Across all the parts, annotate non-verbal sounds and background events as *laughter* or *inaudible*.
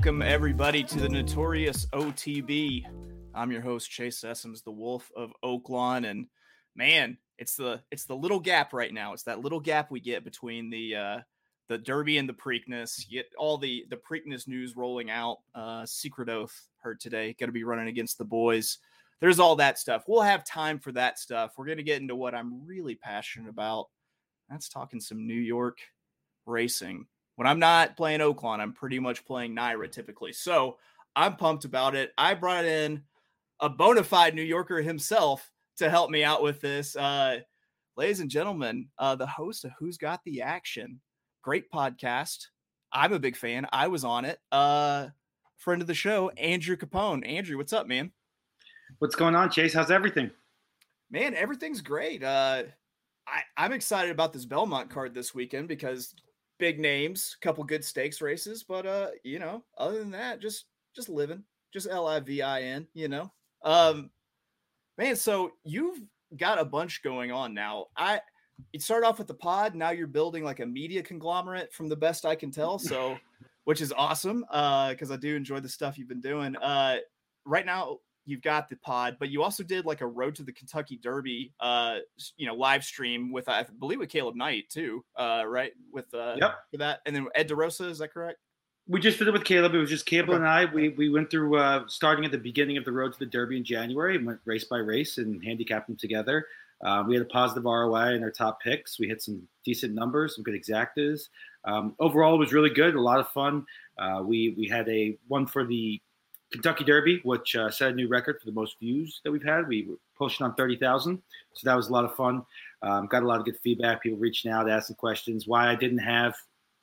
Welcome, everybody, to the Notorious OTB. I'm your host, Chase Sessoms, the Wolf of Oaklawn, and man, it's the it's the little gap right now. It's that little gap we get between the uh, the Derby and the Preakness. Get all the the Preakness news rolling out. Uh, Secret Oath heard today, going to be running against the boys. There's all that stuff. We'll have time for that stuff. We're going to get into what I'm really passionate about. That's talking some New York racing when I'm not playing Oaklawn, I'm pretty much playing NYRA typically. So I'm pumped about it. I brought in a bona fide New Yorker himself to help me out with this. Uh, ladies and gentlemen, uh, the host of Who's Got the Action, great podcast. I'm a big fan. I was on it. Uh, friend of the show, Andrew Capone. Andrew, what's up, man? What's going on, Chase? How's everything? Man, everything's great. Uh, I, I'm excited about this Belmont card this weekend because big names, a couple good stakes races, but uh, you know, other than that, just just living, just L I V I N, you know. Um, man, so you've got a bunch going on now. I you start off with the pod, now you're building like a media conglomerate from the best I can tell. So, *laughs* which is awesome, uh, because I do enjoy the stuff you've been doing. Uh, right now, you've got the pod, but you also did like a road to the Kentucky Derby, uh, you know, live stream with I believe with Caleb Knight too, uh, right? With uh, yep. for that, and then Ed DeRosa, is that correct? We just did it with Caleb. It was just Caleb okay. and I. We we went through uh, starting at the beginning of the road to the Derby in January and went race by race and handicapped them together. Uh, we had a positive ROI in our top picks. We hit some decent numbers, some good exactas. Um, overall, it was really good. A lot of fun. Uh, we we had a one for the Kentucky Derby, which uh, set a new record for the most views that we've had. We were pushing on 30,000. So that was a lot of fun. Um, got a lot of good feedback, people reaching out, asking questions, why I didn't have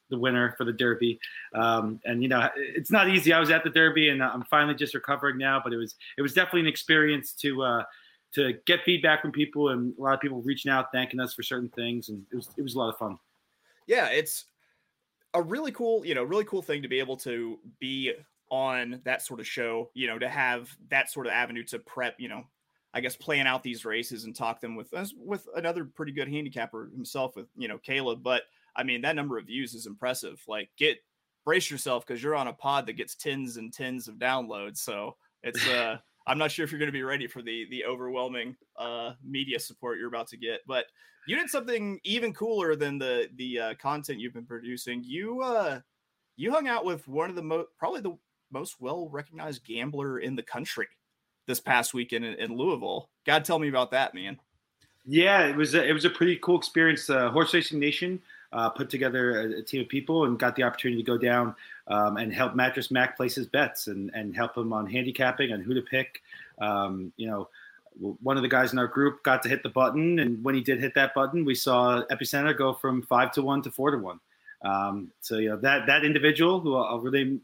the winner for the Derby. Um, and, you know, it's not easy. I was at the Derby and I'm finally just recovering now, but it was, it was definitely an experience to, uh, to get feedback from people and a lot of people reaching out, thanking us for certain things. And it was, it was a lot of fun. Yeah. It's, a really cool, you know, really cool thing to be able to be on that sort of show, you know, to have that sort of avenue to prep, you know, I guess plan out these races and talk them with us with another pretty good handicapper himself with, you know, Caleb. But I mean, that number of views is impressive. Like get brace yourself because you're on a pod that gets tens and tens of downloads. So it's uh *laughs* I'm not sure if you're going to be ready for the the overwhelming uh media support you're about to get, but you did something even cooler than the the uh, content you've been producing. You uh you hung out with one of the most probably the most well recognized gambler in the country this past weekend in, in Louisville. God, tell me about that, man. Yeah, it was a, it was a pretty cool experience. Uh, Horse Racing Nation uh, put together a, a, team of people and got the opportunity to go down um, and help Mattress Mac place his bets and, and help him on handicapping and who to pick. Um, you know, one of the guys in our group got to hit the button, and when he did hit that button, we saw Epicenter go from five to one to four to one. Um, so you know that that individual who I'll really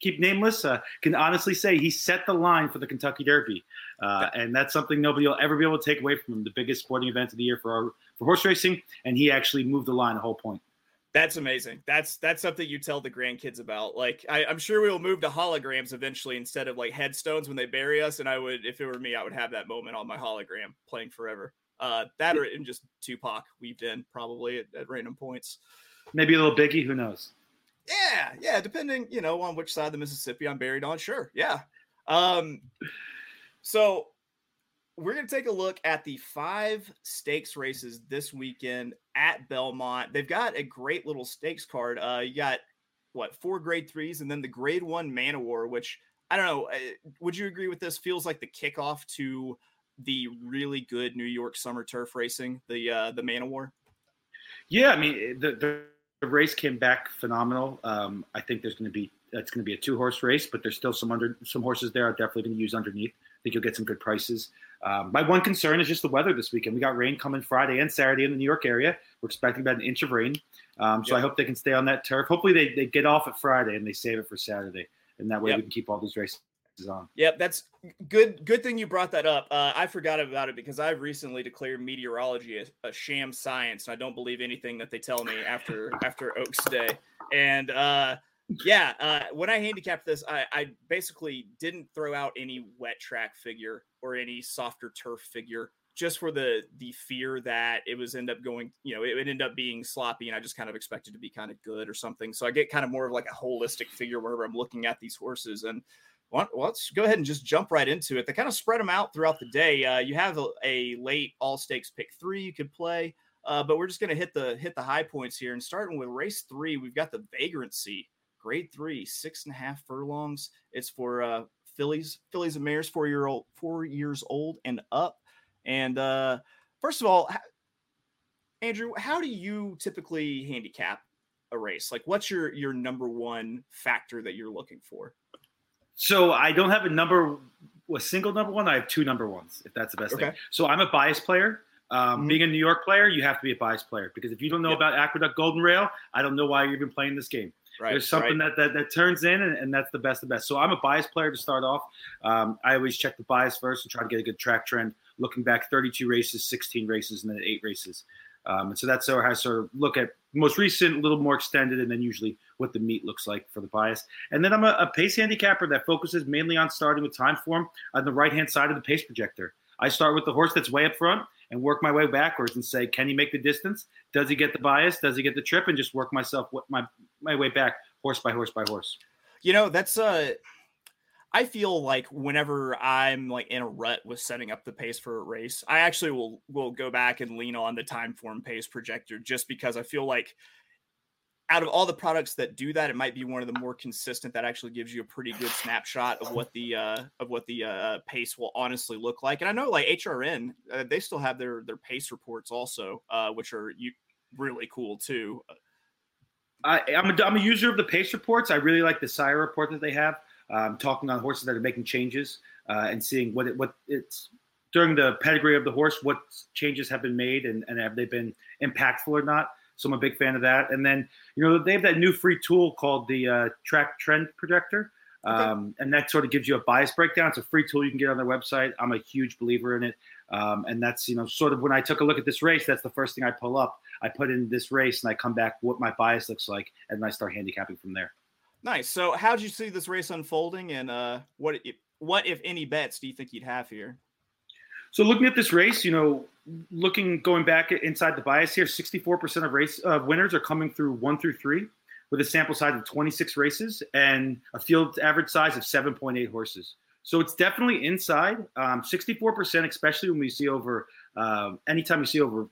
keep nameless, uh, can honestly say he set the line for the Kentucky Derby, uh, and that's something nobody will ever be able to take away from him. The biggest sporting event of the year for our, for horse racing, and he actually moved the line a whole point. That's amazing. That's that's something you tell the grandkids about. Like I, am sure we will move to holograms eventually instead of like headstones when they bury us. And I would, if it were me, I would have that moment on my hologram playing forever. Uh, that or in just Tupac weaved in probably at, at random points. Maybe a little Biggie. Who knows? Yeah, yeah, depending, you know, on which side of the Mississippi I'm buried on. Sure. Yeah. Um so we're going to take a look at the five stakes races this weekend at Belmont. They've got a great little stakes card. Uh you got what, four grade 3s and then the grade 1 Man War, which I don't know, uh, would you agree with this? Feels like the kickoff to the really good New York summer turf racing, the uh the Man War. Yeah, I mean the the the race came back phenomenal. Um, I think there's going to be that's going to be a two horse race, but there's still some under some horses there. I'm definitely going to use underneath. I think you'll get some good prices. Um, my one concern is just the weather this weekend. We got rain coming Friday and Saturday in the New York area. We're expecting about an inch of rain. Um, so yep. I hope they can stay on that turf. Hopefully they, they get off at Friday and they save it for Saturday. And that way yep. we can keep all these races on. Yep, that's good. Good thing you brought that up. Uh, I forgot about it because I've recently declared meteorology a, a, sham science. I don't believe anything that they tell me after after Oaks Day. And uh, yeah, uh, when I handicapped this, I, I basically didn't throw out any wet track figure or any softer turf figure just for the the fear that it was end up going, you know, it would end up being sloppy, and I just kind of expected to be kind of good or something. So I get kind of more of like a holistic figure whenever I'm looking at these horses. And well, let's go ahead and just jump right into it. They kind of spread them out throughout the day. Uh, you have a, a, late all stakes pick three you could play, uh, but we're just going to hit the hit the high points here. And starting with race three, we've got the vagrancy, grade three, six and a half furlongs. It's for uh, fillies, fillies and mares, four year old, four years old and up. And uh, first of all, Andrew, how do you typically handicap a race? Like, what's your your number one factor that you're looking for? So I don't have a number, a single number one. I have two number ones, if that's the best okay. thing. So I'm a bias player. Um, mm-hmm. Being a New York player, you have to be a bias player because if you don't know yep. about Aqueduct Golden Rail, I don't know why you're even playing this game. Right, There's something right. that, that that turns in, and, and, that's the best of the best. So I'm a bias player to start off. Um, I always check the bias first and try to get a good track trend. Looking back, 32 races, 16 races, and then eight races. Um, and so that's how I sort of look at most recent, a little more extended, and then usually what the meet looks like for the bias. And then I'm a, a pace handicapper that focuses mainly on starting with time form on the right hand side of the pace projector. I start with the horse that's way up front and work my way backwards and say, can he make the distance? Does he get the bias? Does he get the trip? And just work myself my my way back, horse by horse by horse. You know, that's uh I feel like whenever I'm like in a rut with setting up the pace for a race, I actually will will go back and lean on the time form pace projector just because I feel like out of all the products that do that, it might be one of the more consistent that actually gives you a pretty good snapshot of what the uh, of what the uh, pace will honestly look like. And I know like HRN, uh, they still have their their pace reports also, uh, which are you, really cool too. I, I'm a, I'm a user of the pace reports. I really like the Sire report that they have um, talking on horses that are making changes uh, and seeing what it, what it's during the pedigree of the horse, what changes have been made and, and have they been impactful or not. So I'm a big fan of that. And then you know they have that new free tool called the uh, Track Trend Projector. Um, and that sort of gives you a bias breakdown. It's a free tool you can get on their website. I'm a huge believer in it. Um, and that's, you know, sort of when I took a look at this race, that's the first thing I pull up. I put in this race and I come back what my bias looks like, and I start handicapping from there. Nice. So, how did you see this race unfolding, and uh, what what if any bets do you think you'd have here? So, looking at this race, you know, looking going back inside the bias here, 64% of race uh, winners are coming through one through three, with a sample size of 26 races and a field average size of 7.8 horses. So it's definitely inside. Um, 64%, especially when we see over um, anytime you see over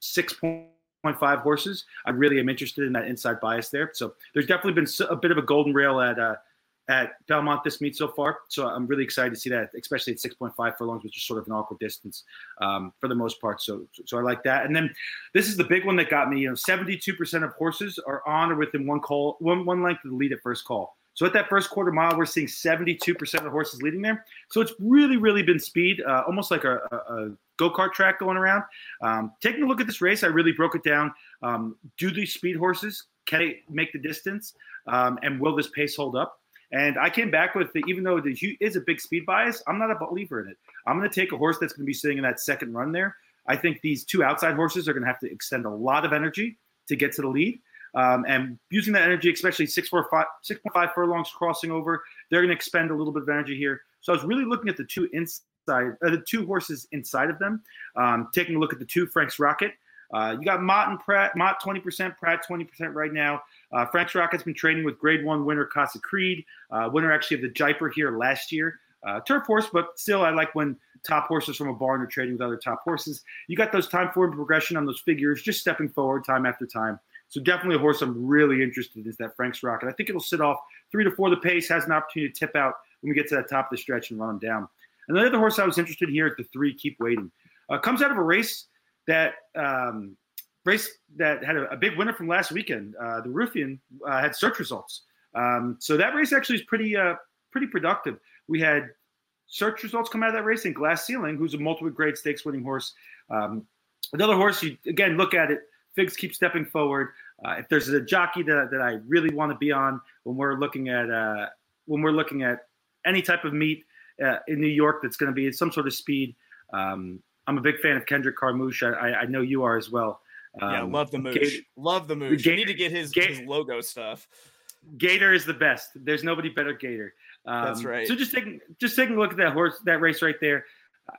six point 0.5 horses. I really am interested in that inside bias there. So there's definitely been a bit of a golden rail at uh, at Belmont this meet so far. So I'm really excited to see that, especially at 6.5 furlongs, which is sort of an awkward distance um, for the most part. So so I like that. And then this is the big one that got me. You know, 72% of horses are on or within one call, one one length of the lead at first call. So at that first quarter mile, we're seeing 72% of the horses leading there. So it's really, really been speed, uh, almost like a, a, go kart track going around. Um, taking a look at this race, I really broke it down. Um, do these speed horses can they make the distance, um, and will this pace hold up? And I came back with the, even though there is a big speed bias, I'm not a believer in it. I'm going to take a horse that's going to be sitting in that second run there. I think these two outside horses are going to have to extend a lot of energy to get to the lead. Um, and using that energy, especially 6.5 furlongs crossing over, they're going to expend a little bit of energy here. So I was really looking at the two inside, uh, the two horses inside of them. Um, taking a look at the two Frank's Rocket. Uh, you got Mott and Prat. Mott 20%, Prat 20% right now. Uh, Frank's Rocket's been training with Grade One winner Casa Creed, uh, winner actually of the Jaipur here last year. Uh, turf horse, but still, I like when top horses from a barn are trading with other top horses. You got those time forward progression on those figures, just stepping forward time after time. So definitely a horse I'm really interested in is that Frank's Rocket. I think it'll sit off three to four the pace, has an opportunity to tip out when we get to that top of the stretch and run them down. And the other horse I was interested in here at the three, keep waiting. Uh, comes out of a race that um, race that had a, a, big winner from last weekend. Uh, the Ruffian uh, had search results, um, so that race actually is pretty uh, pretty productive. We had search results come out of that race, and Glass Ceiling, who's a multiple grade stakes winning horse. Um, another horse, you again look at it. Figs keep stepping forward. Uh, if there's a jockey that, that I really want to be on when we're looking at uh, when we're looking at any type of meet uh, in New York that's going to be some sort of speed, um, I'm a big fan of Kendrick Carmouche. I, I know you are as well. Um, yeah, love the mooch. Gator, love the mooch. Gator, you need to get his, Gator, his logo stuff. Gator is the best. There's nobody better Gator. Um, That's right. So just taking just taking a look at that horse, that race right there.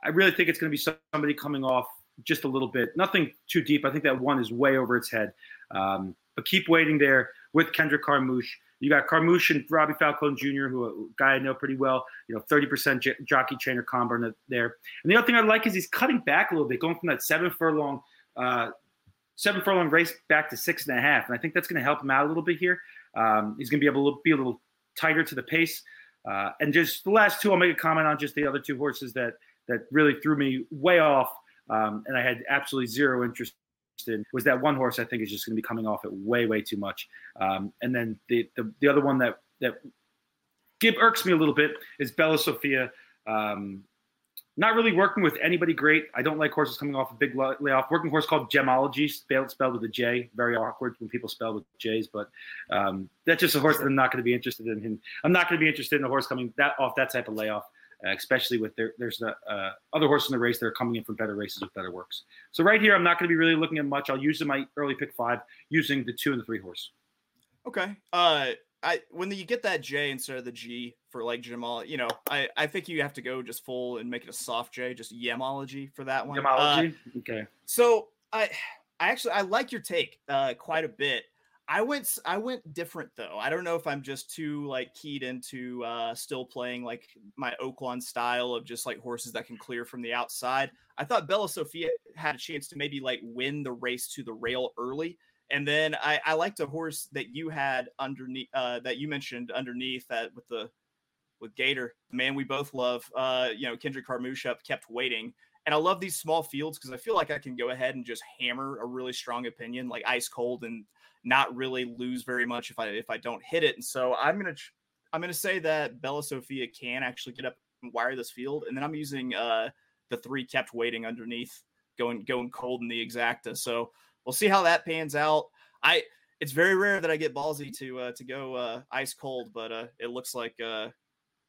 I really think it's going to be somebody coming off just a little bit. Nothing too deep. I think that one is way over its head. Um, but keep waiting there with Kendrick Carmouche. You got Carmouche and Robbie Falcone Jr., who a guy I know pretty well. You know, 30% j- jockey trainer combo there. And the other thing I like is he's cutting back a little bit, going from that seven furlong, uh, seven furlong race back to six and a half. And I think that's going to help him out a little bit here. Um, he's going to be able to be a little tighter to the pace. Uh, and just the last two, I'll make a comment on just the other two horses that that really threw me way off, um, and I had absolutely zero interest in. Was that one horse I think is just going to be coming off it way way too much. Um, and then the, the the other one that that give irks me a little bit is Bella Sofia. Um, not really working with anybody great. I don't like horses coming off a big layoff. Working horse called Gemology, spelled, with a J. Very awkward when people spell with J's, but um, that's just a horse that I'm not going to be interested in. I'm not going to be interested in a horse coming that off that type of layoff, especially with there, there's the uh, other horses in the race that are coming in from better races with better works. So right here, I'm not going to be really looking at much. I'll use in my early pick five using the two and the three horse. Okay. Uh, I when you get that J instead of the G for like Jamal, you know, I I think you have to go just full and make it a soft J, just Yemology for that one. Yemology, uh, okay. So I I actually I like your take uh, quite a bit. I went I went different though. I don't know if I'm just too like keyed into uh, still playing like my Oaklawn style of just like horses that can clear from the outside. I thought Bella Sofia had a chance to maybe like win the race to the rail early and then I, I liked a horse that you had underneath uh, that you mentioned underneath that with the with Gator. Man, we both love. Uh, you know, Kendrick Carmouche up kept waiting. And I love these small fields because I feel like I can go ahead and just hammer a really strong opinion, like ice cold, and not really lose very much if I if I don't hit it. And so I'm gonna I'm gonna say that Bella Sofia can actually get up and wire this field, and then I'm using uh, the three kept waiting underneath, going going cold in the exacta. So we'll see how that pans out. I it's very rare that I get ballsy to uh, to go uh, ice cold, but uh, it looks like uh,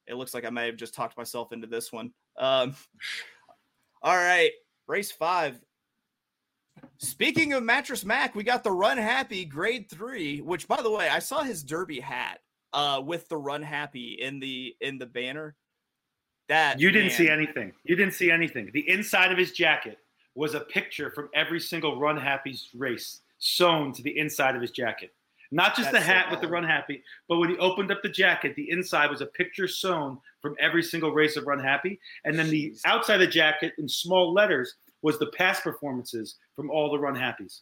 it looks like I may have just talked myself into this one. Um, all right, race five. Speaking of Mattress Mac, we got the Run Happy Grade Three, which, by the way, I saw his Derby hat uh, with the Run Happy in the in the banner. That you didn't man. see anything. You didn't see anything. The inside of his jacket was a picture from every single Run Happy's race sewn to the inside of his jacket. Not just That's the hat so with the Run Happy, but when he opened up the jacket, the inside was a picture sewn from every single race of Run Happy. And then the outside of the jacket in small letters was the past performances from all the Run Happies.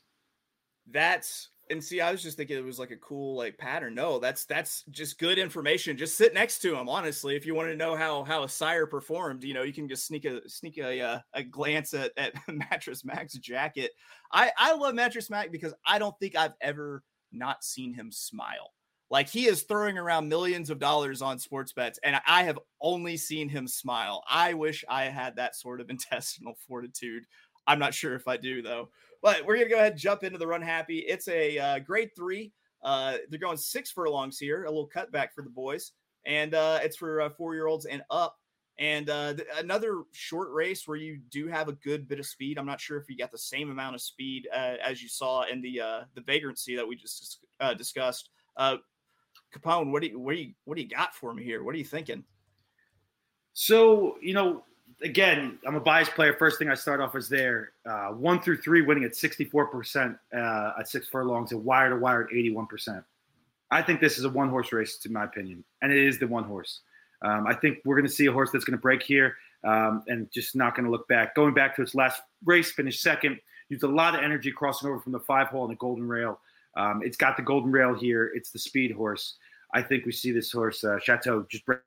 That's and see, I was just thinking it was like a cool like pattern. No, that's that's just good information. Just sit next to him. Honestly, if you want to know how how a sire performed, you know, you can just sneak a sneak a uh, a glance at at *laughs* Mattress Mac's jacket. I I love Mattress Mac because I don't think I've ever not seen him smile. Like he is throwing around millions of dollars on sports bets, and I have only seen him smile. I wish I had that sort of *laughs* intestinal fortitude. I'm not sure if I do though. But we're gonna go ahead and jump into the run happy. It's a uh, grade three. Uh, they're going six furlongs here, a little cutback for the boys, and uh, it's for uh, four year olds and up. And uh, th- another short race where you do have a good bit of speed. I'm not sure if you got the same amount of speed uh, as you saw in the the vagrancy that we just discussed. Capone, what do you what do you what do you got for me here? What are you thinking? So you know, again, I'm a bias player. First thing I start off is there. Uh, one through three winning at 64% uh, at six furlongs and wire to wire at 81%. I think this is a one horse race, to my opinion, and it is the one horse. Um, I think we're going to see a horse that's going to break here um, and just not going to look back. Going back to its last race, finished second, used a lot of energy crossing over from the five hole and the golden rail. Um, it's got the golden rail here. It's the speed horse. I think we see this horse, uh, Chateau, just break,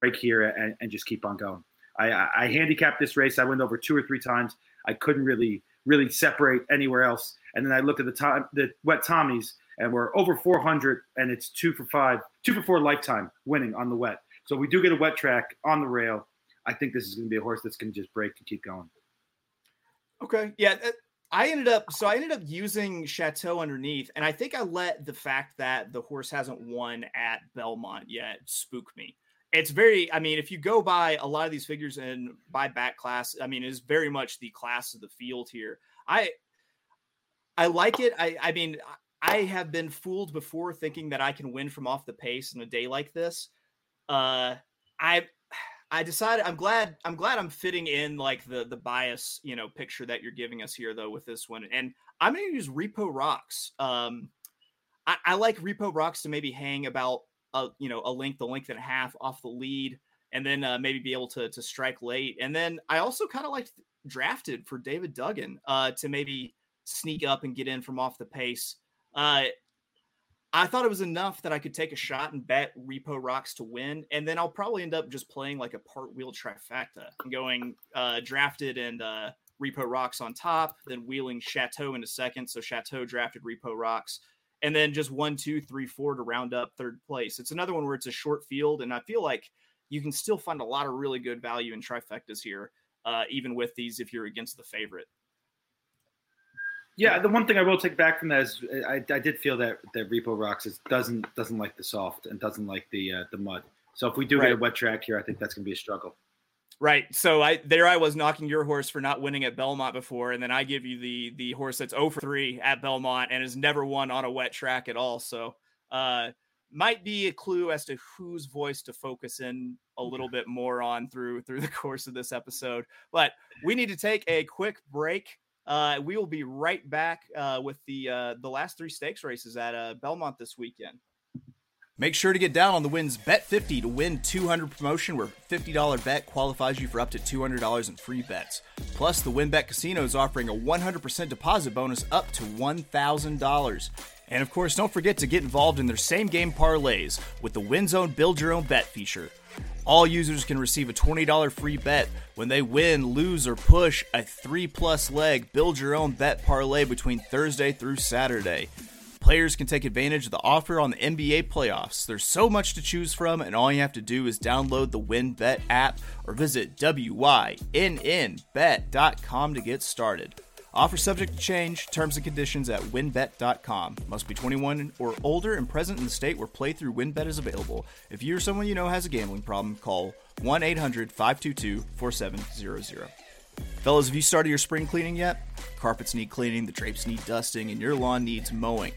break here and, and just keep on going. I, I handicapped this race. I went over two or three times. I couldn't really really separate anywhere else. And then I looked at the time the wet Tommies, and we're over 400, and it's two for five, two for four lifetime winning on the wet. So we do get a wet track on the rail. I think this is going to be a horse that's going to just break and keep going. Okay. Yeah. I ended up so I ended up using Chateau underneath, and I think I let the fact that the horse hasn't won at Belmont yet spook me. It's very, I mean, if you go by a lot of these figures and by back class, I mean, it's very much the class of the field here. I I like it. I I mean, I have been fooled before thinking that I can win from off the pace in a day like this. Uh I I decided I'm glad I'm glad I'm fitting in like the the bias you know picture that you're giving us here though with this one, and I'm going to use Repo Rocks. Um, I, I, like Repo Rocks to maybe hang about a you know a length, a length and a half off the lead, and then uh, maybe be able to to strike late. And then I also kind of like drafted for David Duggan uh, to maybe sneak up and get in from off the pace. Uh, I thought it was enough that I could take a shot and bet Repo Rocks to win, and then I'll probably end up just playing like a part wheel trifecta, going uh, drafted and uh, Repo Rocks on top, then wheeling Chateau into second. So Chateau drafted Repo Rocks, and then just one, two, three, four to round up third place. It's another one where it's a short field, and I feel like you can still find a lot of really good value in trifectas here, uh, even with these if you're against the favorite. Yeah, the one thing I will take back from that is I, I did feel that that Repo Rocks is, doesn't doesn't like the soft and doesn't like the uh, the mud. So if we do right. get a wet track here, I think that's going to be a struggle. Right. So I there I was knocking your horse for not winning at Belmont before, and then I give you the the horse that's 0 for 3 at Belmont and has never won on a wet track at all. So uh might be a clue as to whose voice to focus in a little bit more on through through the *laughs* course of this episode. But we need to take a quick break. Uh, we will be right back uh, with the uh, the last three stakes races at uh, Belmont this weekend. Make sure to get down on the wins Bet 50 to win 200 promotion where $50 bet qualifies you for up to $200 in free bets. Plus, the WynnBET Casino is offering a 100% deposit bonus up to $1,000. And of course, don't forget to get involved in their same game parlays with the WinZone Build Your Own Bet feature. All users can receive a $20 free bet when they win, lose, or push a three plus leg build your own bet parlay between Thursday through Saturday. Players can take advantage of the offer on the NBA playoffs. There's so much to choose from, and all you have to do is download the WynnBET app or visit WYNNBet.com to get started. Offer subject to change. Terms and conditions at wynnbet.com. Must be 21 or older and present in the state where playthrough wynnbet is available. If you or someone you know has a gambling problem, call 1 800 522 4700. Fellas, have you started your spring cleaning yet? Carpets need cleaning, the drapes need dusting, and your lawn needs mowing.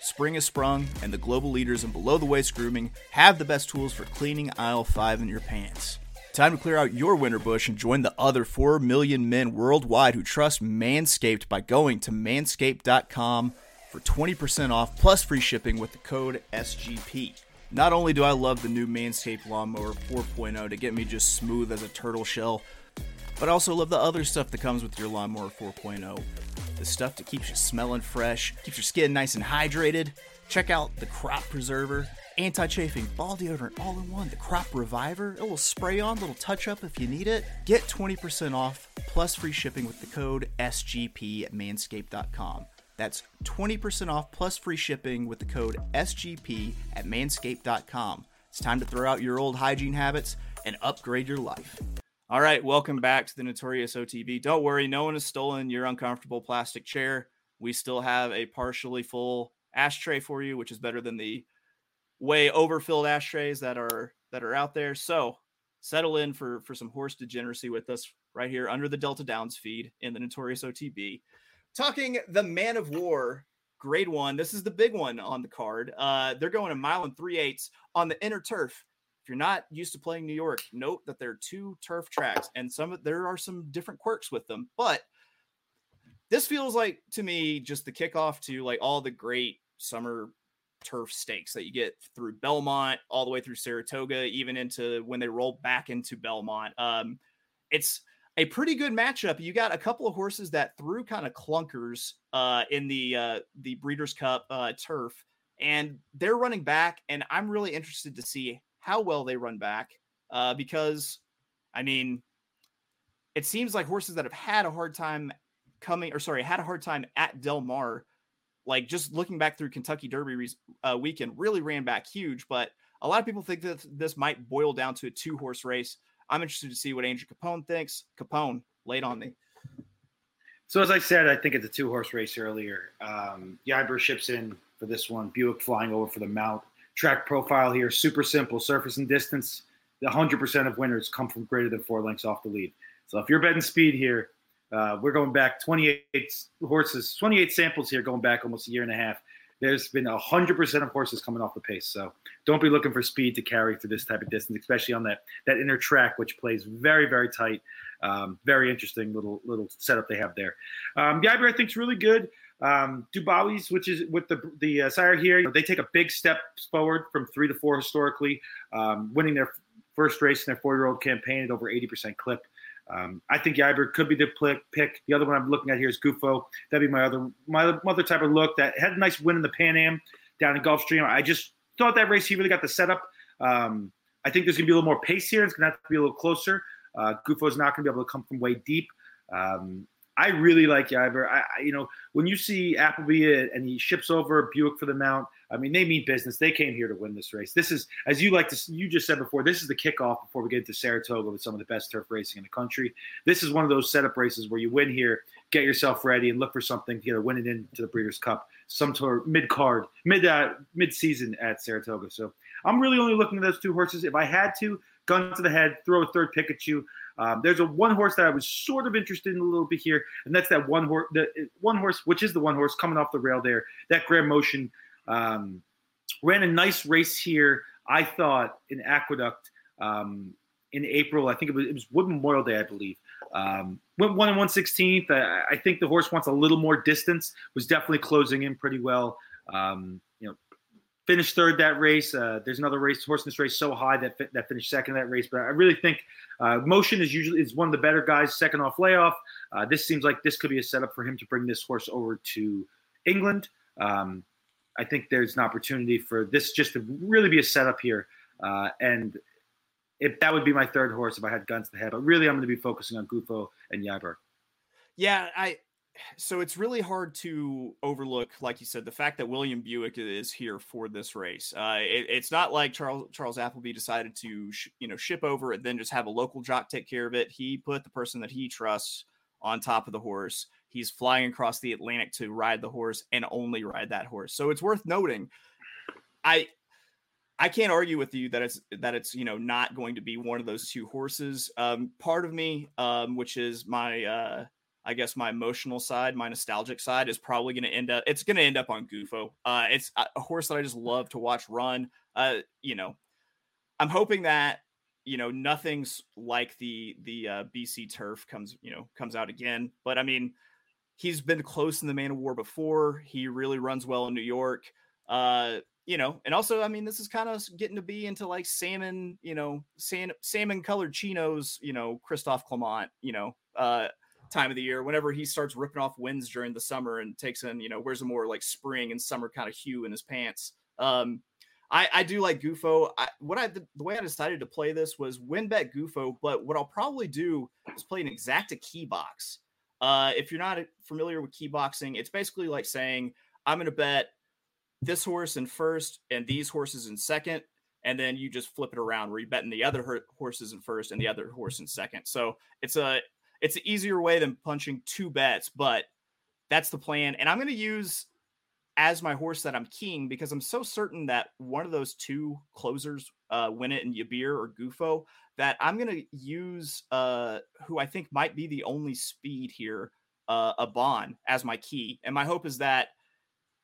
Spring has sprung, and the global leaders in below the waist grooming have the best tools for cleaning aisle 5 in your pants. Time to clear out your winter bush and join the other 4 million men worldwide who trust Manscaped by going to manscaped.com for 20% off plus free shipping with the code SGP. Not only do I love the new Manscaped Lawnmower 4.0 to get me just smooth as a turtle shell, but I also love the other stuff that comes with your Lawnmower 4.0. The stuff that keeps you smelling fresh, keeps your skin nice and hydrated. Check out the Crop Preserver anti-chafing ball deodorant all in one. The Crop Reviver, it will spray on, little touch up if you need it. Get 20% off plus free shipping with the code SGP at manscaped.com. That's 20% off plus free shipping with the code SGP at manscaped.com. It's time to throw out your old hygiene habits and upgrade your life. All right, welcome back to the Notorious OTB. Don't worry, no one has stolen your uncomfortable plastic chair. We still have a partially full ashtray for you, which is better than the way overfilled ashtrays that are that are out there. So settle in for for some horse degeneracy with us right here under the Delta Downs feed in the Notorious OTB. Talking the Man o' War grade one. This is the big one on the card. Uh, they're going a mile and three eighths on the inner turf. If you're not used to playing New York, note that there are two turf tracks and some there are some different quirks with them. But this feels like to me just the kickoff to like all the great summer turf stakes that you get through Belmont all the way through Saratoga, even into when they roll back into Belmont. Um, it's a pretty good matchup. You got a couple of horses that threw kind of clunkers uh, in the uh, the Breeders' Cup uh, turf, and they're running back. And I'm really interested to see how well they run back uh, because, I mean, it seems like horses that have had a hard time coming, or sorry, had a hard time at Del Mar like just looking back through Kentucky Derby uh, weekend, really ran back huge. But a lot of people think that this might boil down to a two horse race. I'm interested to see what Andrew Capone thinks. Capone, late on me. *laughs* So as I said, I think it's a two horse race earlier. Um, Yibir ships in for this one. Buick flying over for the mount. Track profile here, super simple, surface and distance. The 100% of winners come from greater than four lengths off the lead. So if you're betting speed here, uh, we're going back 28 horses, 28 samples here, going back almost a year and a half. There's been 100% of horses coming off the pace. So don't be looking for speed to carry through this type of distance, especially on that, that inner track, which plays very, very tight. Um, very interesting little little setup they have there. Um, Yibir, I think, is really good. Um, Dubawi's, which is with the the uh, sire here, they take a big step forward from three to four historically, um, winning their first race in their four year old campaign at over 80% clip. Um, I think Yibir could be the pick. The other one I'm looking at here is Gufo. That'd be my other my other type of look that had a nice win in the Pan Am down in Gulfstream. I just thought that race he really got the setup. Um, I think there's gonna be a little more pace here. It's gonna have to be a little closer. Uh, Gufo's not gonna be able to come from way deep. Um, I really like Yibir. I, I, you know, when you see Appleby and he ships over Buick for the mount, I mean, they mean business. They came here to win this race. This is, as you like to, you just said before, this is the kickoff before we get to Saratoga with some of the best turf racing in the country. This is one of those setup races where you win here, get yourself ready, and look for something to get a win it into the Breeders' Cup, some sort of mid card, mid uh, mid season at Saratoga. So I'm really only looking at those two horses. If I had to, gun to the head, throw a third Pikachu. Um, there's a one horse that I was sort of interested in a little bit here, and that's that one horse, the one horse, which is the one horse coming off the rail there. That Graham Motion um, ran a nice race here. I thought in Aqueduct um, in April. I think it was it was Wood Memorial Day, I believe. Um, went one and one sixteenth. I, I, think the horse wants a little more distance. Was definitely closing in pretty well. Um, finished third that race. Uh, there's another race, horse in this race, so high that that finished second that race. But I really think uh, Motion is usually is one of the better guys, second off layoff. Uh, this seems like this could be a setup for him to bring this horse over to England. Um, I think there's an opportunity for this just to really be a setup here. Uh, and if that would be my third horse if I had guns to the head, but really I'm going to be focusing on Gufo and Yibir. Yeah, I so it's really hard to overlook, like you said, the fact that William Buick is here for this race. Uh, it, it's not like Charles Charles Appleby decided to sh- you know ship over and then just have a local jock take care of it. He put the person that he trusts on top of the horse. He's flying across the Atlantic to ride the horse and only ride that horse. So it's worth noting. I I can't argue with you that it's that it's you know not going to be one of those two horses. Um, part of me, um, which is my uh, I guess my emotional side, my nostalgic side, is probably going to end up. It's going to end up on Gufo. Uh, it's a horse that I just love to watch run. Uh, you know, I'm hoping that you know nothing's like the the uh, BC turf comes you know comes out again. But I mean, he's been close in the Man o' War before. He really runs well in New York. Uh, you know, and also, I mean, this is kind of getting to be into like salmon, you know, salmon, salmon colored chinos, you know, Christophe Clement, you know, uh, time of the year whenever he starts ripping off wins during the summer and takes in, you know, wears a more like spring and summer kind of hue in his pants. Um, I, I do like Gufo. I, what I the, way I decided to play this was win bet Gufo, but what I'll probably do is play an exacta key box. Uh, if you're not familiar with key boxing, it's basically like saying I'm going to bet this horse in first and these horses in second, and then you just flip it around where you're betting the other horses in first and the other horse in second. So it's a it's an easier way than punching two bets, but that's the plan. And I'm going to use as my horse that I'm keying because I'm so certain that one of those two closers uh, win it in Yibir or Gufo that I'm going to use uh, who I think might be the only speed here, uh, a Bond as my key. And my hope is that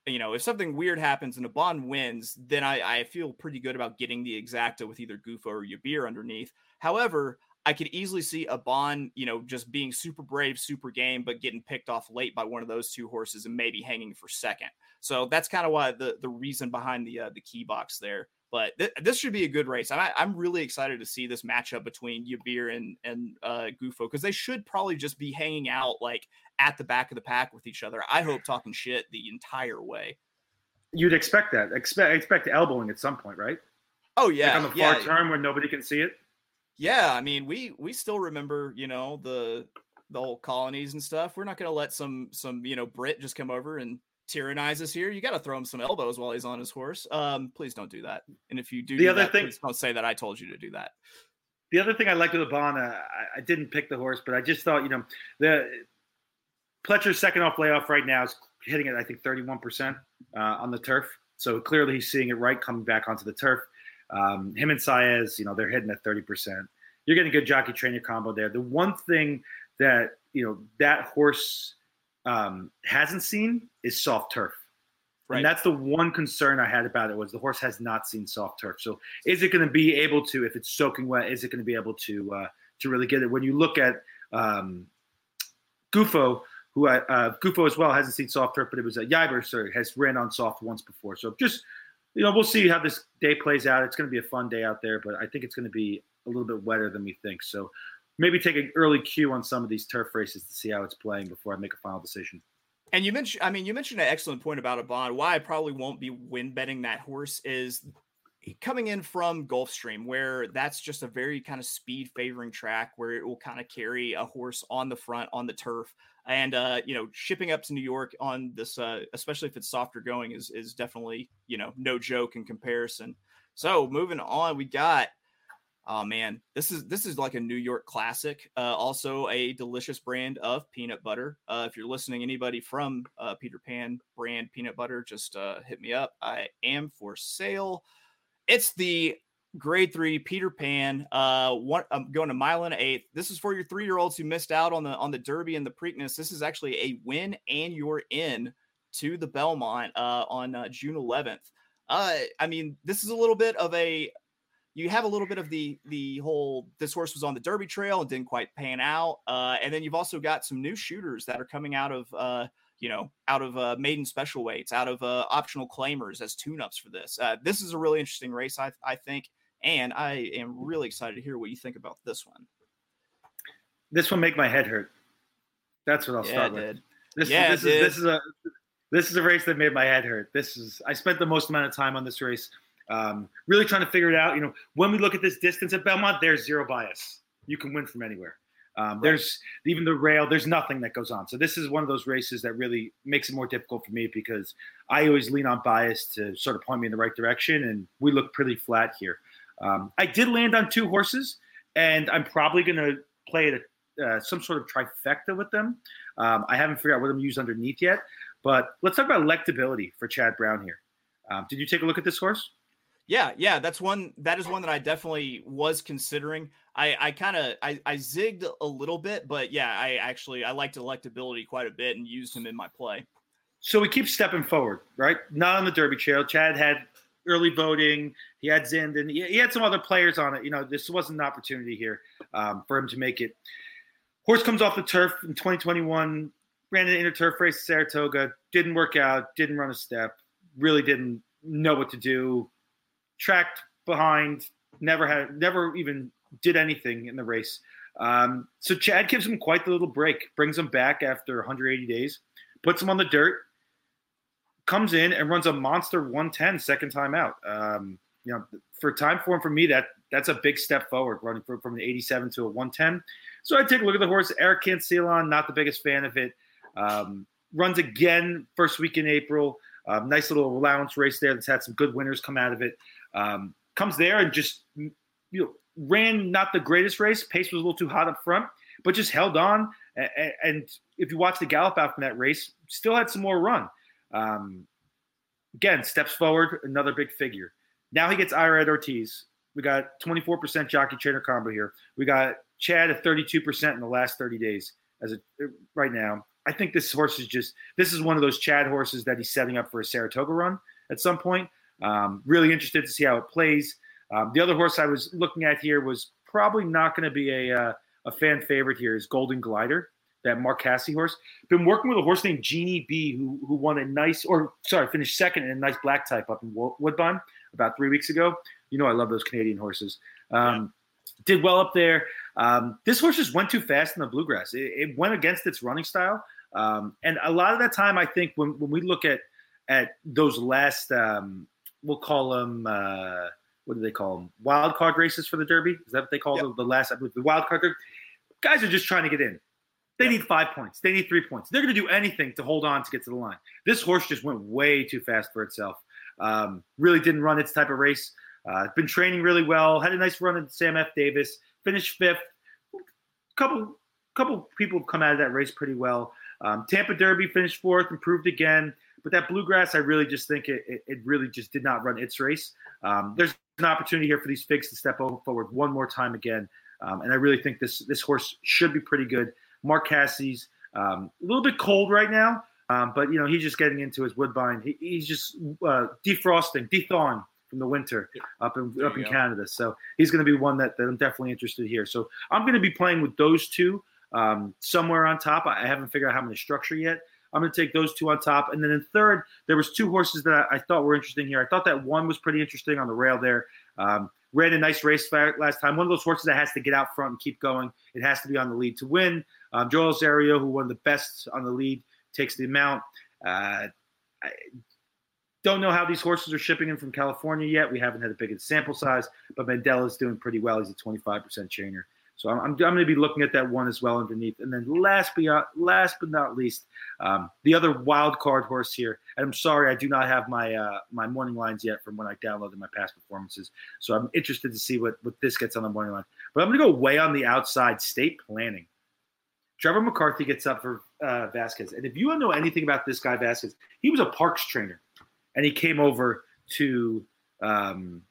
you know, if something weird happens and a bond wins, then I, I feel pretty good about getting the exacta with either Gufo or Yibir underneath. However, I could easily see a Bond, you know, just being super brave, super game, but getting picked off late by one of those two horses and maybe hanging for second. So that's kind of why the the reason behind the uh, the key box there. But th- this should be a good race. I, am really excited to see this matchup between Yibir and and uh, Gufo because they should probably just be hanging out like at the back of the pack with each other. I hope talking shit the entire way. You'd expect that. Expect expect elbowing at some point, right? Oh yeah, like on the far yeah. term where nobody can see it. Yeah, I mean, we we still remember, you know, the the old colonies and stuff. We're not going to let some some you know Brit just come over and tyrannize us here. You got to throw him some elbows while he's on his horse. Um, please don't do that. And if you do, the do other that, thing, don't say that I told you to do that. the other thing I liked with Abana, I, I, didn't pick the horse, but I just thought, you know, the Pletcher's second off layoff right now is hitting it, I think, 31% uh, on the turf. So clearly he's seeing it right coming back onto the turf. Um, him and Saez, you know, they're hitting at 30%. You're getting a good jockey trainer combo there. The one thing that, you know, that horse um, hasn't seen is soft turf. Right. And that's the one concern I had about it was the horse has not seen soft turf. So is it going to be able to, if it's soaking wet, is it going to be able to uh, to really get it? When you look at um, Gufo, who I, uh, Gufo as well hasn't seen soft turf, but it was a Yibir, sorry, has ran on soft once before. So just you know, we'll see how this day plays out. It's going to be a fun day out there, but I think it's going to be a little bit wetter than we think. So maybe take an early cue on some of these turf races to see how it's playing before I make a final decision. And you mentioned, I mean, you mentioned an excellent point about a bond. Why I probably won't be win betting that horse is coming in from Gulfstream, where that's just a very kind of speed favoring track where it will kind of carry a horse on the front on the turf. And uh, you know, shipping up to New York on this, uh, especially if it's softer going, is is definitely you know no joke in comparison. So moving on, we got Oh man, this is this is like a New York classic. Uh, also, a delicious brand of peanut butter. Uh, if you're listening, anybody from uh, Peter Pan brand peanut butter, just uh, hit me up. I am for sale. It's the grade three Peter Pan. Uh, one, I'm going to mile and eighth. This is for your three year olds who missed out on the on the Derby and the Preakness. This is actually a win, and you're in to the Belmont uh, on uh, June 11th. Uh, I mean, this is a little bit of a you have a little bit of the the whole this horse was on the Derby Trail and didn't quite pan out, uh, and then you've also got some new shooters that are coming out of uh, you know out of uh, maiden special weights, out of uh, optional claimers as tune-ups for this. Uh, this is a really interesting race, I I think, and I am really excited to hear what you think about this one. This one make my head hurt. That's what I'll yeah, start with. This, yeah, this is this is a this is a race that made my head hurt. This is I spent the most amount of time on this race um, really trying to figure it out. You know, when we look at this distance at Belmont, there's zero bias. You can win from anywhere. Um, right. There's even the rail. There's nothing that goes on. So this is one of those races that really makes it more difficult for me because I always lean on bias to sort of point me in the right direction, and we look pretty flat here. Um, I did land on two horses, and I'm probably going to play it uh, some sort of trifecta with them. Um, I haven't figured out what I'm used underneath yet, but let's talk about electability for Chad Brown here. Um, did you take a look at this horse? Yeah, yeah, that's one. That is one that I definitely was considering. I, I kind of, I, I zigged a little bit, but yeah, I actually I liked electability quite a bit and used him in my play. So we keep stepping forward, right? Not on the Derby Trail. Chad had early voting. He had Zind, and he, he had some other players on it. You know, this wasn't an opportunity here um, for him to make it. Horse comes off the turf in 2021. Ran an inner turf race at Saratoga. Didn't work out. Didn't run a step. Really didn't know what to do tracked behind, never had, never even did anything in the race. Um, so Chad gives him quite the little break, brings him back after 180 days, puts him on the dirt, comes in and runs a monster 110 second time out. Um, you know, for time form for me, that that's a big step forward, running from, from an 87 to a 110. So I take a look at the horse. Eric Cancellon, not the biggest fan of it. Um, runs again first week in April. Um, nice little allowance race there that's had some good winners come out of it. Um, comes there and just you know ran not the greatest race. Pace was a little too hot up front, but just held on. And, and if you watch the gallop out from that race, still had some more run. Um, again, steps forward, another big figure. Now he gets Irad Ortiz. We got 24% jockey trainer combo here. We got Chad at 32% in the last 30 days as a right now. I think this horse is just this is one of those Chad horses that he's setting up for a Saratoga run at some point. Um, really interested to see how it plays. Um, the other horse I was looking at here was probably not going to be a, uh, a fan favorite here is Golden Glider, that Mark Casse horse. Been working with a horse named Jeannie B, who who won a nice, or sorry, finished second in a nice black type up in Woodbine about three weeks ago. You know, I love those Canadian horses. Um, yeah. Did well up there. Um, this horse just went too fast in the bluegrass. It, it went against its running style. Um, and a lot of that time, I think when, when we look at at those last um, we'll call them uh, what do they call them? Wild card races for the Derby. Is that what they call yep. the, the last? The wild card. Guys are just trying to get in. They need five points. They need three points. They're going to do anything to hold on to get to the line. This horse just went way too fast for itself. Um, really didn't run its type of race. Uh, been training really well. Had a nice run at Sam F. Davis. finished fifth. Couple couple people come out of that race pretty well. Um, Tampa Derby finished fourth, improved again. But that bluegrass, I really just think it, it, it really just did not run its race. Um, there's an opportunity here for these figs to step forward one more time again. Um, and I really think this this horse should be pretty good. Mark Casse's um, a little bit cold right now, um, but you know he's just getting into his woodbine. He, he's just uh, defrosting, thawing from the winter up in up in go. Canada. So he's going to be one that, that I'm definitely interested here. So I'm going to be playing with those two um, somewhere on top. I haven't figured out how I'm going to structure yet. I'm going to take those two on top, and then in third, there was two horses that I, I thought were interesting here. I thought that one was pretty interesting on the rail there. Um, ran a nice race last time. One of those horses that has to get out front and keep going. It has to be on the lead to win. Um, Joel Rosario, who won the best on the lead, takes the amount. Uh, I don't know how these horses are shipping in from California yet. We haven't had a big sample size, but Mandella's doing pretty well. He's a 25% trainer. So I'm, I'm, I'm going to be looking at that one as well underneath. And then last but last but not least, um, the other wild card horse here. And I'm sorry, I do not have my uh, my morning lines yet from when I downloaded my past performances. So I'm interested to see what what this gets on the morning line. But I'm going to go way on the outside. State planning. Trevor McCarthy gets up for uh, Vasquez, and if you don't know anything about this guy Vasquez, he was a Parx trainer, and he came over to um,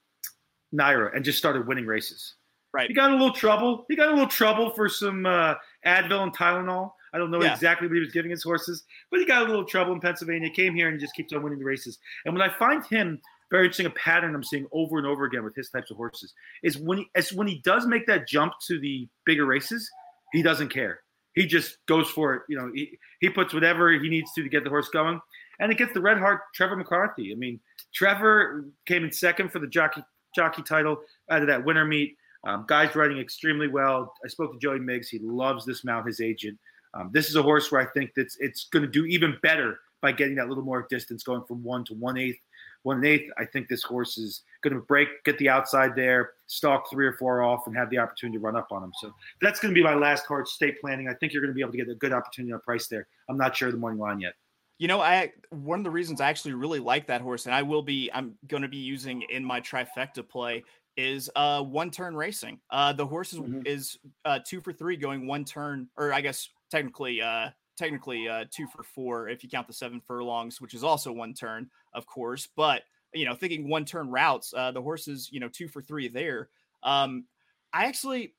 NYRA and just started winning races. Right. He got a little trouble. He got a little trouble for some uh, Advil and Tylenol. I don't know yeah. exactly what he was giving his horses, but he got a little trouble in Pennsylvania. Came here and he just keeps on winning the races. And when I find him very interesting, a pattern I'm seeing over and over again with his types of horses is when he as when he does make that jump to the bigger races, he doesn't care. He just goes for it. You know, he, he puts whatever he needs to to get the horse going, and it gets the red heart Trevor McCarthy. I mean, Trevor came in second for the jockey jockey title out of that winter meet. Um, guy's riding extremely well. I spoke to Joey Miggs. He loves this mount, his agent. Um, this is a horse where I think that it's going to do even better by getting that little more distance, going from one to one eighth. One and eighth, I think this horse is going to break, get the outside there, stalk three or four off, and have the opportunity to run up on him. So that's going to be my last card, state planning. I think you're going to be able to get a good opportunity on price there. I'm not sure the morning line yet. You know, I one of the reasons I actually really like that horse, and I will be, I'm going to be using in my trifecta play is uh one turn racing. Uh the horse is, mm-hmm. is uh two for three going one turn, or I guess technically uh technically uh two for four if you count the seven furlongs, which is also one turn, of course. But you know, thinking one turn routes, uh the horse is, you know, two for three there. Um I actually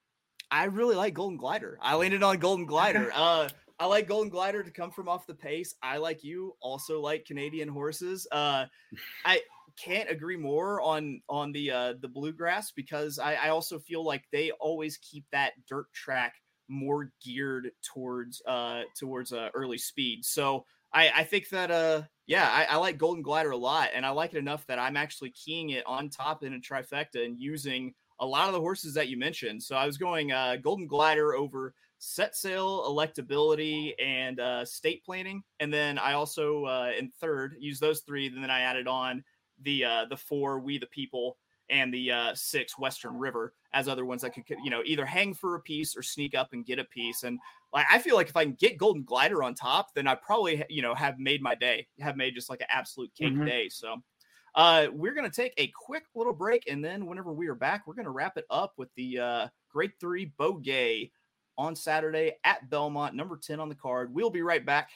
I really like Golden Glider. I landed on Golden Glider. *laughs* Uh I like Golden Glider to come from off the pace. I like you also like Canadian horses. Uh I can't agree more on on the uh the bluegrass because I, I also feel like they always keep that dirt track more geared towards uh towards uh early speed. So I I think that uh yeah I, I like Golden Glider a lot and I like it enough that I'm actually keying it on top in a trifecta and using a lot of the horses that you mentioned. So I was going uh Golden Glider over set sail electability and uh, state planning and then i also uh, in third use those three and then i added on the uh, the four We the People and the uh, six Western River as other ones that could you know either hang for a piece or sneak up and get a piece. And like I feel like if I can get Golden Glider on top, then I probably you know have made my day, have made just like an absolute cake mm-hmm. day. So. Uh, we're going to take a quick little break, and then whenever we are back, we're going to wrap it up with the uh, Grade 3 Beaugay on Saturday at Belmont, number 10 on the card. We'll be right back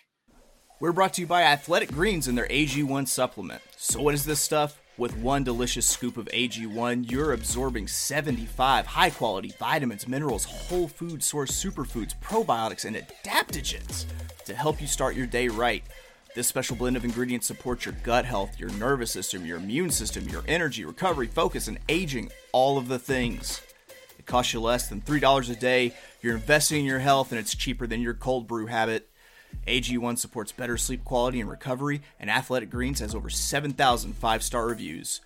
we're brought to you by Athletic Greens and their AG1 supplement. So, what is this stuff? With one delicious scoop of AG1, you're absorbing 75 high quality vitamins, minerals, whole food source superfoods, probiotics, and adaptogens to help you start your day right. This special blend of ingredients supports your gut health, your nervous system, your immune system, your energy, recovery, focus, and aging all of the things. It costs you less than $3 a day. You're investing in your health, and it's cheaper than your cold brew habit. AG1 supports better sleep quality and recovery, and Athletic Greens has over 7,000 five star reviews.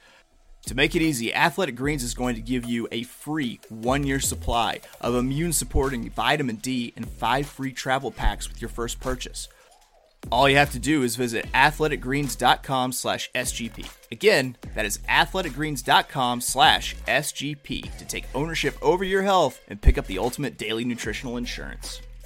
To make it easy, Athletic Greens is going to give you a free one year supply of immune supporting vitamin D and five free travel packs with your first purchase. All you have to do is visit athleticgreens.com slash SGP. Again, that is athleticgreens.com slash SGP to take ownership over your health and pick up the ultimate daily nutritional insurance.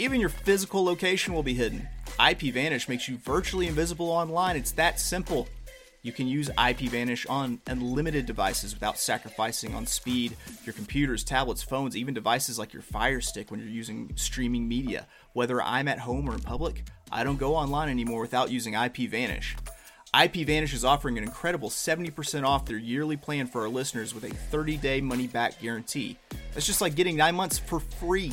Even your physical location will be hidden. IPVanish makes you virtually invisible online. It's that simple. You can use IPVanish on unlimited devices without sacrificing on speed. Your computers, tablets, phones, even devices like your Fire Stick when you're using streaming media. Whether I'm at home or in public, I don't go online anymore without using IPVanish. IPVanish is offering an incredible 70% off their yearly plan for our listeners with a 30 day money back guarantee. That's just like getting nine months for free.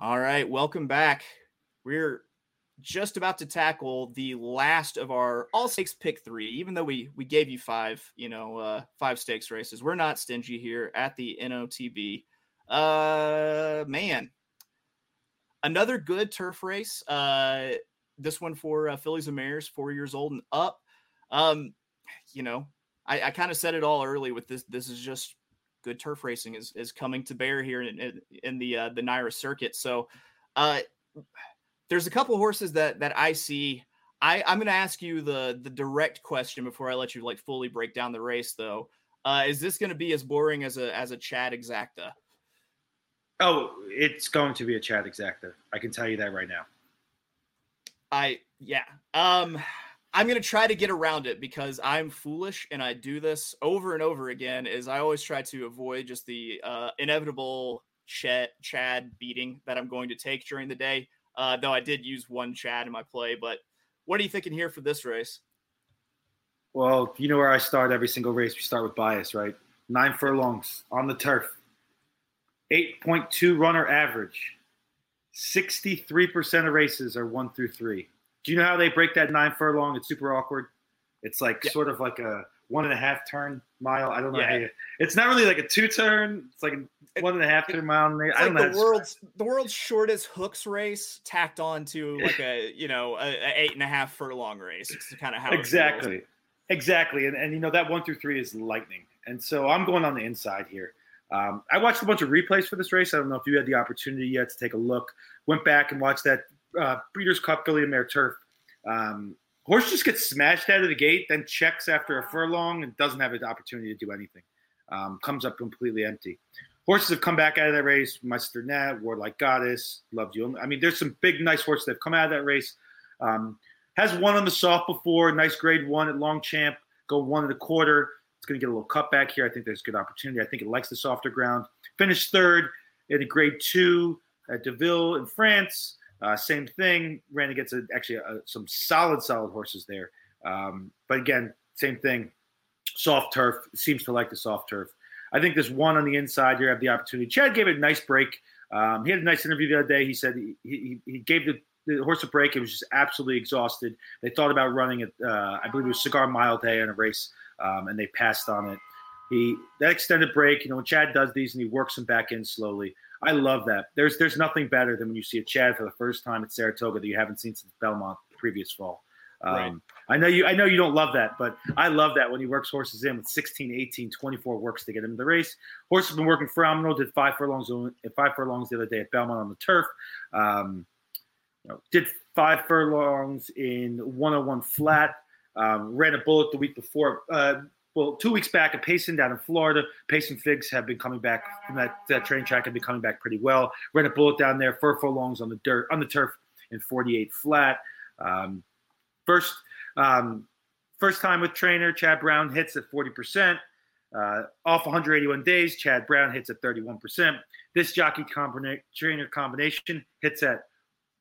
All right, welcome back. We're just about to tackle the last of our all stakes pick three. Even though we we gave you five, you know, uh, five stakes races, we're not stingy here at the NOTB. Uh, man, another good turf race. Uh, this one for uh, fillies and mares, four years old and up. Um, you know, I, I kind of said it all early with this. This is just good turf racing is is coming to bear here in in, in the uh, the NYRA circuit. So, uh, there's a couple horses that that I see. I I'm going to ask you the the direct question before I let you like fully break down the race, though. Uh, is this going to be as boring as a as a Chad Exacta? Oh, it's going to be a Chad Exacta. I can tell you that right now. I yeah. Um I'm going to try to get around it because I'm foolish and I do this over and over again is I always try to avoid just the uh, inevitable Chad, Chad beating that I'm going to take during the day. Uh, though I did use one Chad in my play, but what are you thinking here for this race? Well, you know where I start every single race. We start with bias, right? Nine furlongs on the turf, 8.2 runner average. 63% of races are one through three. Do you know how they break that nine furlong? It's super awkward. It's like yeah. sort of like a one and a half turn mile. I don't know. Yeah. You, it's not really like a two turn. It's like a one and a half turn mile. It's I don't like know. The world's the world's shortest hooks race tacked on to like a you know a, a eight and a half furlong race. It's kind of how exactly, exactly. And and you know that one through three is lightning. And so I'm going on the inside here. Um, I watched a bunch of replays for this race. I don't know if you had the opportunity yet to take a look. Went back and watched that uh, Breeders' Cup and Mare Turf. Um, horse just gets smashed out of the gate, then checks after a furlong and doesn't have an opportunity to do anything. Um, comes up completely empty. Horses have come back out of that race. Mustard Net, War Like Goddess, Loved You. I mean, there's some big, nice horses that have come out of that race. Um, has won on the soft before. Nice grade one at Longchamp. Go one and a quarter. It's going to get a little cut back here. I think there's good opportunity. I think it likes the softer ground. Finished third in a grade two at Deauville in France. Uh, same thing. Ran gets a, actually a, some solid, solid horses there. Um, but again, same thing. Soft turf seems to like the soft turf. I think there's one on the inside. You have the opportunity. Chad gave it a nice break. Um, he had a nice interview the other day. He said he, he, he gave the, the, horse a break. It was just absolutely exhausted. They thought about running it. Uh, I believe it was Cigar Mile Day in a race, um, and they passed on it. He that extended break. You know, when Chad does these and he works them back in slowly. I love that. There's there's nothing better than when you see a Chad for the first time at Saratoga that you haven't seen since Belmont the previous fall. Um, right. I know you I know you don't love that, but I love that when he works horses in with 16, 18, 24 works to get him in the race. Horse has been working phenomenal. Did five furlongs five furlongs the other day at Belmont on the turf. Um, you know, did five furlongs in 101 flat. Um, ran a bullet the week before. Uh, well, two weeks back at Payson down in Florida. Payson Figs have been coming back from that, that training track, have been coming back pretty well. Ran a bullet down there, four furlongs on the dirt, on the turf in 48 flat. Um, first, um, first time with trainer, Chad Brown hits at 40%. Uh, off 181 days, Chad Brown hits at 31%. This jockey combina- trainer combination hits at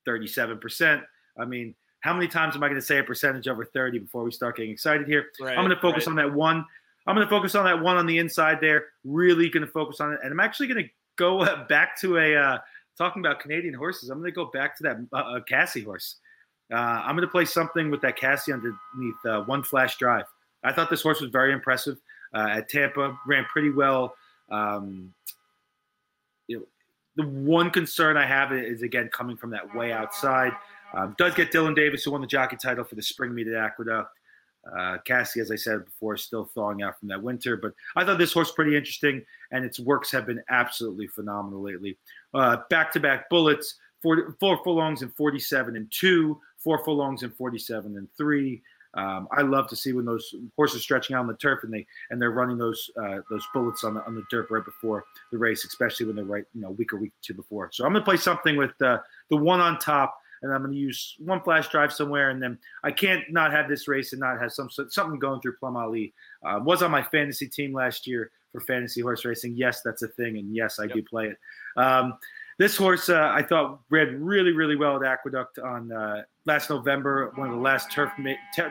37%. I mean, how many times am I going to say a percentage over 30 before we start getting excited here? Right, I'm going to focus right. on that one. I'm going to focus on that one on the inside there. Really going to focus on it, and I'm actually going to go back to a uh, talking about Canadian horses, I'm going to go back to that uh, uh Casse horse. Uh, I'm going to play something with that Casse underneath uh, one flash drive. I thought this horse was very impressive uh, at Tampa, ran pretty well. Um, you know, the one concern I have is again coming from that way outside. Um, does get Dylan Davis, who won the jockey title for the spring meet at Aqueduct. Uh, Casse, as I said before, is still thawing out from that winter. But I thought this horse pretty interesting, and its works have been absolutely phenomenal lately. Back to back bullets, four, four furlongs and 47 and two, four furlongs and 47 and three. Um, I love to see when those horses stretching out on the turf and they and they're running those uh, those bullets on the on the dirt right before the race, especially when they're right you know week or week two before. So I'm going to play something with uh, the one on top and I'm going to use one flash drive somewhere, and then I can't not have this race and not have some something going through Plum Ali. Uh, was on my fantasy team last year for fantasy horse racing. Yes, that's a thing, and yes, I yep. do play it. Um, this horse uh, I thought ran really, really well at Aqueduct on uh, last November, one of the last turf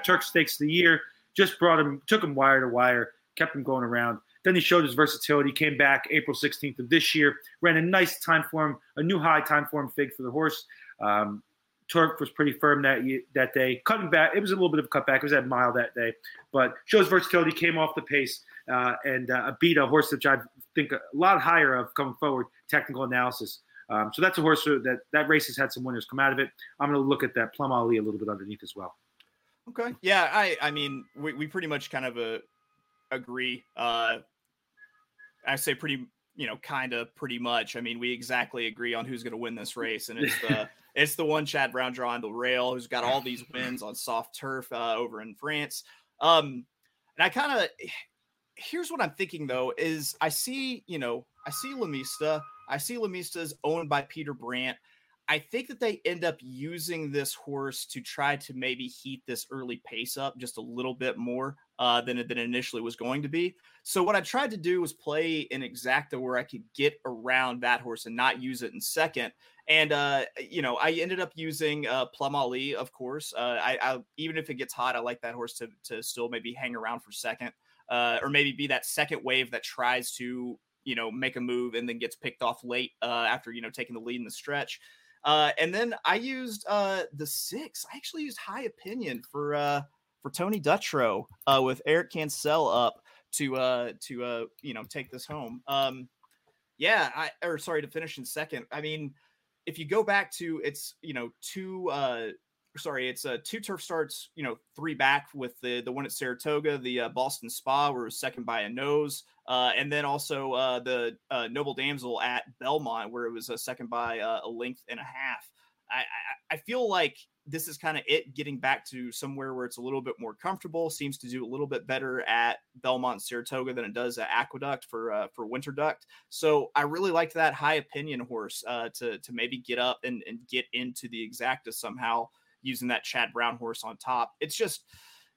Turk Stakes of the year. Just brought him, took him wire to wire, kept him going around. Then he showed his versatility. Came back April 16th of this year, ran a nice time form, a new high time form fig for the horse. Um, Turf was pretty firm that that day. Cutting back, it was a little bit of a cutback. It was at mile that day, but shows versatility. Came off the pace uh, and uh, beat a horse that I think a lot higher of coming forward. Technical analysis. Um, so that's a horse that that race has had some winners come out of it. I'm going to look at that Plum Ali a little bit underneath as well. Okay. Yeah. I I mean we, we pretty much kind of uh, agree. Uh, I say pretty you know kind of pretty much. I mean we exactly agree on who's going to win this *laughs* race, and it's the It's the one Chad Brown drawing the rail, who's got all these wins on soft turf uh, over in France. Um, and I kind of here's what I'm thinking though is I see you know I see Lamista, I see Lamista is owned by Peter Brant. I think that they end up using this horse to try to maybe heat this early pace up just a little bit more uh, than it, than initially was going to be. So what I tried to do was play an exacta where I could get around that horse and not use it in second. And uh, you know, I ended up using uh, Plum Ali, of course. Uh, I, I, even if it gets hot, I like that horse to to still maybe hang around for second, uh, or maybe be that second wave that tries to you know make a move and then gets picked off late uh, after you know taking the lead in the stretch. Uh, and then I used the six. I actually used high opinion for for Tony Dutrow uh, with Eric Cancel up to uh, to uh, you know take this home. Um, yeah, I or sorry to finish in second. I mean, if you go back to it's you know two uh sorry it's uh two turf starts you know three back with the the one at saratoga the uh, boston spa where it was second by a nose uh and then also uh the uh, noble damsel at belmont where it was a second by uh, a length and a half I, I feel like this is kind of it getting back to somewhere where it's a little bit more comfortable. Seems to do a little bit better at Belmont Saratoga than it does at Aqueduct for uh, for Winter Duct. So I really liked that high opinion horse uh, to to maybe get up and, and get into the exacta somehow using that Chad Brown horse on top. It's just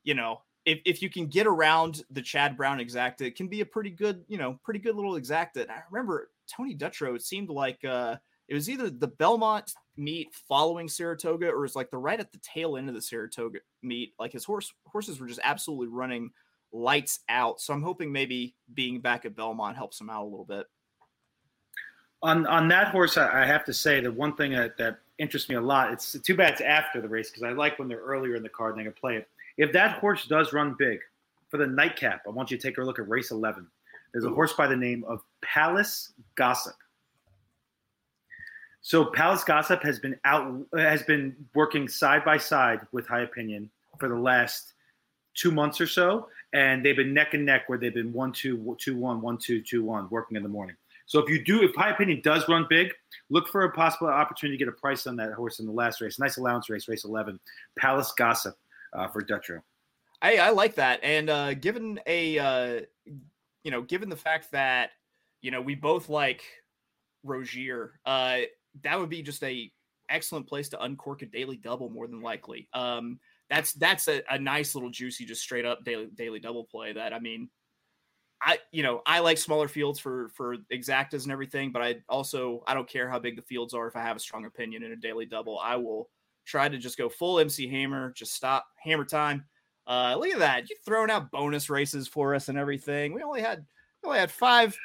you know if, if you can get around the Chad Brown exacta, it can be a pretty good you know pretty good little exacta. I remember Tony Dutrow. It seemed like. Uh, it was either the Belmont meet following Saratoga or was like the right at the tail end of the Saratoga meet. Like his horse horses were just absolutely running lights out. So I'm hoping maybe being back at Belmont helps him out a little bit. On on that horse, I have to say the one thing that, that interests me a lot. It's too bad it's after the race because I like when they're earlier in the card and they can play it. If that horse does run big for the nightcap, I want you to take a look at race 11. There's a horse by the name of Palace Gossip. So Palace Gossip has been out has been working side by side with High Opinion for the last two months or so, and they've been neck and neck where they've been one two two one one two two one working in the morning. So if you do, if High Opinion does run big, look for a possible opportunity to get a price on that horse in the last race. Nice allowance race, race eleven, Palace Gossip uh, for Dutrow. I, I like that, and uh, given a uh, you know, given the fact that you know we both like Rozier, uh, that would be just a excellent place to uncork a daily double more than likely. Um, that's that's a, a nice little juicy, just straight up daily daily double play. That I mean, I you know I like smaller fields for for exactas and everything, but I also I don't care how big the fields are. If I have a strong opinion in a daily double, I will try to just go full MC Hammer, just stop hammer time. Uh, look at that! You throwing out bonus races for us and everything. We only had we only had five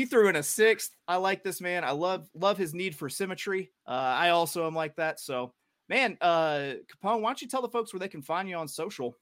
you threw in a sixth. I like this man. I love love his need for symmetry. Uh, I also am like that. So, man, uh, Capone, why don't you tell the folks where they can find you on social?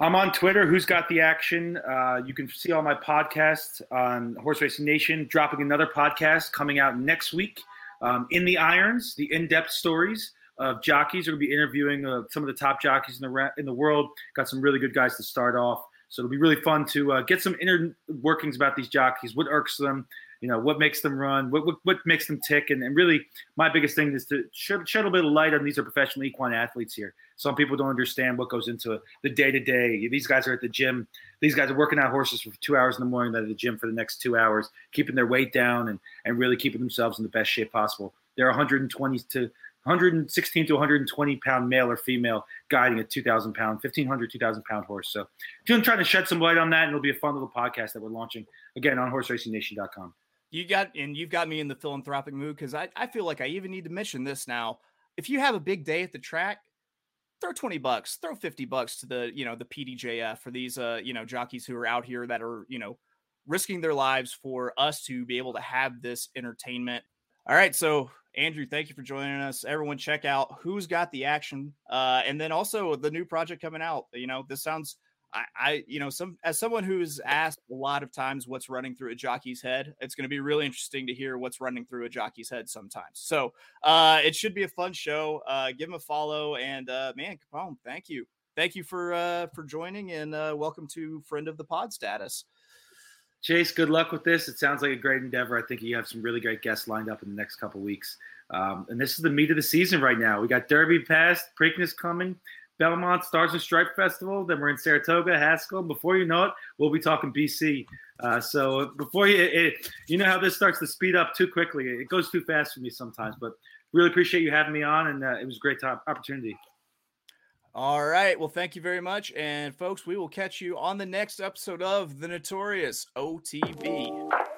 I'm on Twitter. Who's got the action? Uh, you can see all my podcasts on Horse Racing Nation. Dropping another podcast coming out next week. Um, in the irons, the in-depth stories of jockeys. We're going to be interviewing uh, some of the top jockeys in the in the world. Got some really good guys to start off. So it'll be really fun to uh, get some inner workings about these jockeys. What irks them? You know, what makes them run? What what, what makes them tick? And, and really, my biggest thing is to shed, shed a little bit of light on these are professional equine athletes here. Some people don't understand what goes into the day to day. These guys are at the gym. These guys are working out horses for two hours in the morning. They're at the gym for the next two hours, keeping their weight down and, and really keeping themselves in the best shape possible. They're 120 to 116 to 120 pound male or female guiding a 2,000 pound, 1,500, 2,000 pound horse. So, I'm trying to shed some light on that, and it'll be a fun little podcast that we're launching again on HorseRacingNation.com. You got, and you've got me in the philanthropic mood because I, I feel like I even need to mention this now. If you have a big day at the track, throw 20 bucks, throw 50 bucks to the, you know, the PDJF for these, uh, you know, jockeys who are out here that are, you know, risking their lives for us to be able to have this entertainment. All right. So Andrew, thank you for joining us. Everyone, check out who's got the action, uh, and then also the new project coming out. You know, this sounds. I, I, you know, some as someone who's asked a lot of times what's running through a jockey's head, it's going to be really interesting to hear what's running through a jockey's head sometimes. So, uh, it should be a fun show. Uh, give him a follow, and uh, man, Capone, thank you, thank you for uh, for joining, and uh, welcome to friend of the pod status. Chase, good luck with this. It sounds like a great endeavor. I think you have some really great guests lined up in the next couple weeks. Um, and this is the meat of the season right now. We got Derby past, Preakness coming, Belmont Stars and Stripe Festival. Then we're in Saratoga, Haskell. Before you know it, we'll be talking BC. Uh, so before you, it, you know how this starts to speed up too quickly. It goes too fast for me sometimes. But really appreciate you having me on, and uh, it was a great top opportunity. All right. Well, thank you very much. And folks, we will catch you on the next episode of the Notorious OTB.